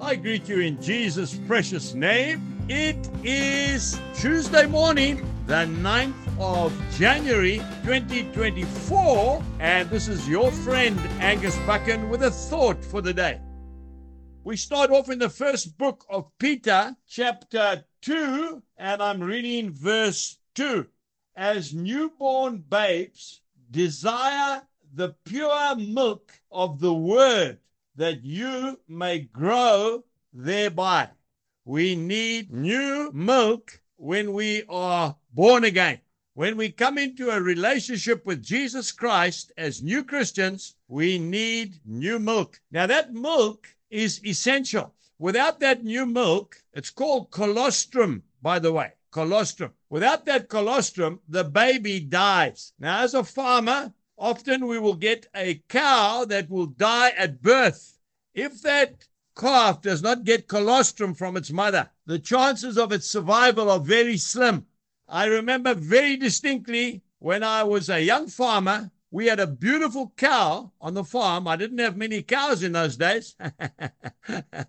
I greet you in Jesus' precious name. It is Tuesday morning, the 9th of January 2024, and this is your friend Angus Buchan with a thought for the day. We start off in the first book of Peter, chapter 2, and I'm reading verse 2. As newborn babes, desire the pure milk of the word that you may grow thereby. We need new milk when we are born again. When we come into a relationship with Jesus Christ as new Christians, we need new milk. Now, that milk is essential. Without that new milk, it's called colostrum, by the way, colostrum. Without that colostrum, the baby dies. Now, as a farmer, often we will get a cow that will die at birth. If that calf does not get colostrum from its mother, the chances of its survival are very slim. I remember very distinctly when I was a young farmer, we had a beautiful cow on the farm. I didn't have many cows in those days. and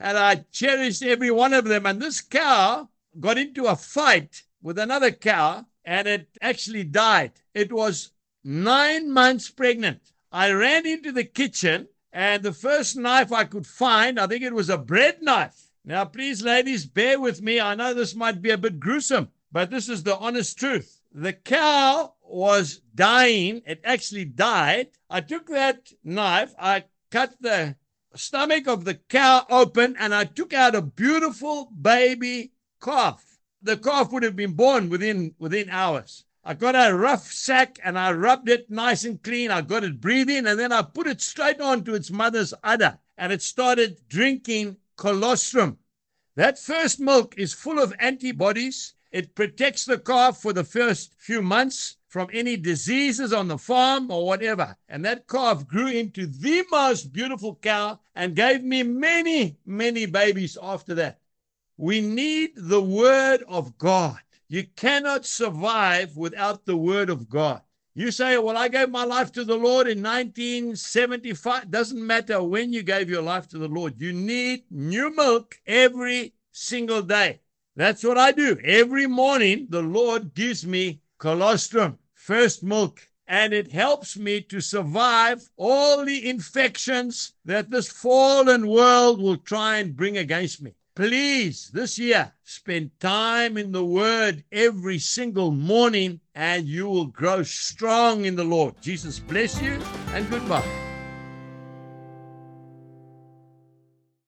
I cherished every one of them. And this cow got into a fight with another cow and it actually died. It was nine months pregnant. I ran into the kitchen, and the first knife I could find, I think it was a bread knife. Now, please, ladies, bear with me. I know this might be a bit gruesome, but this is the honest truth. The cow was dying. It actually died. I took that knife, I cut the stomach of the cow open, and I took out a beautiful baby calf. The calf would have been born within within hours. I got a rough sack and I rubbed it nice and clean. I got it breathing and then I put it straight onto its mother's udder and it started drinking colostrum. That first milk is full of antibodies. It protects the calf for the first few months from any diseases on the farm or whatever. And that calf grew into the most beautiful cow and gave me many, many babies after that. We need the word of God. You cannot survive without the word of God. You say, Well, I gave my life to the Lord in 1975. Doesn't matter when you gave your life to the Lord. You need new milk every single day. That's what I do. Every morning, the Lord gives me colostrum, first milk, and it helps me to survive all the infections that this fallen world will try and bring against me. Please, this year, spend time in the Word every single morning and you will grow strong in the Lord. Jesus bless you and goodbye.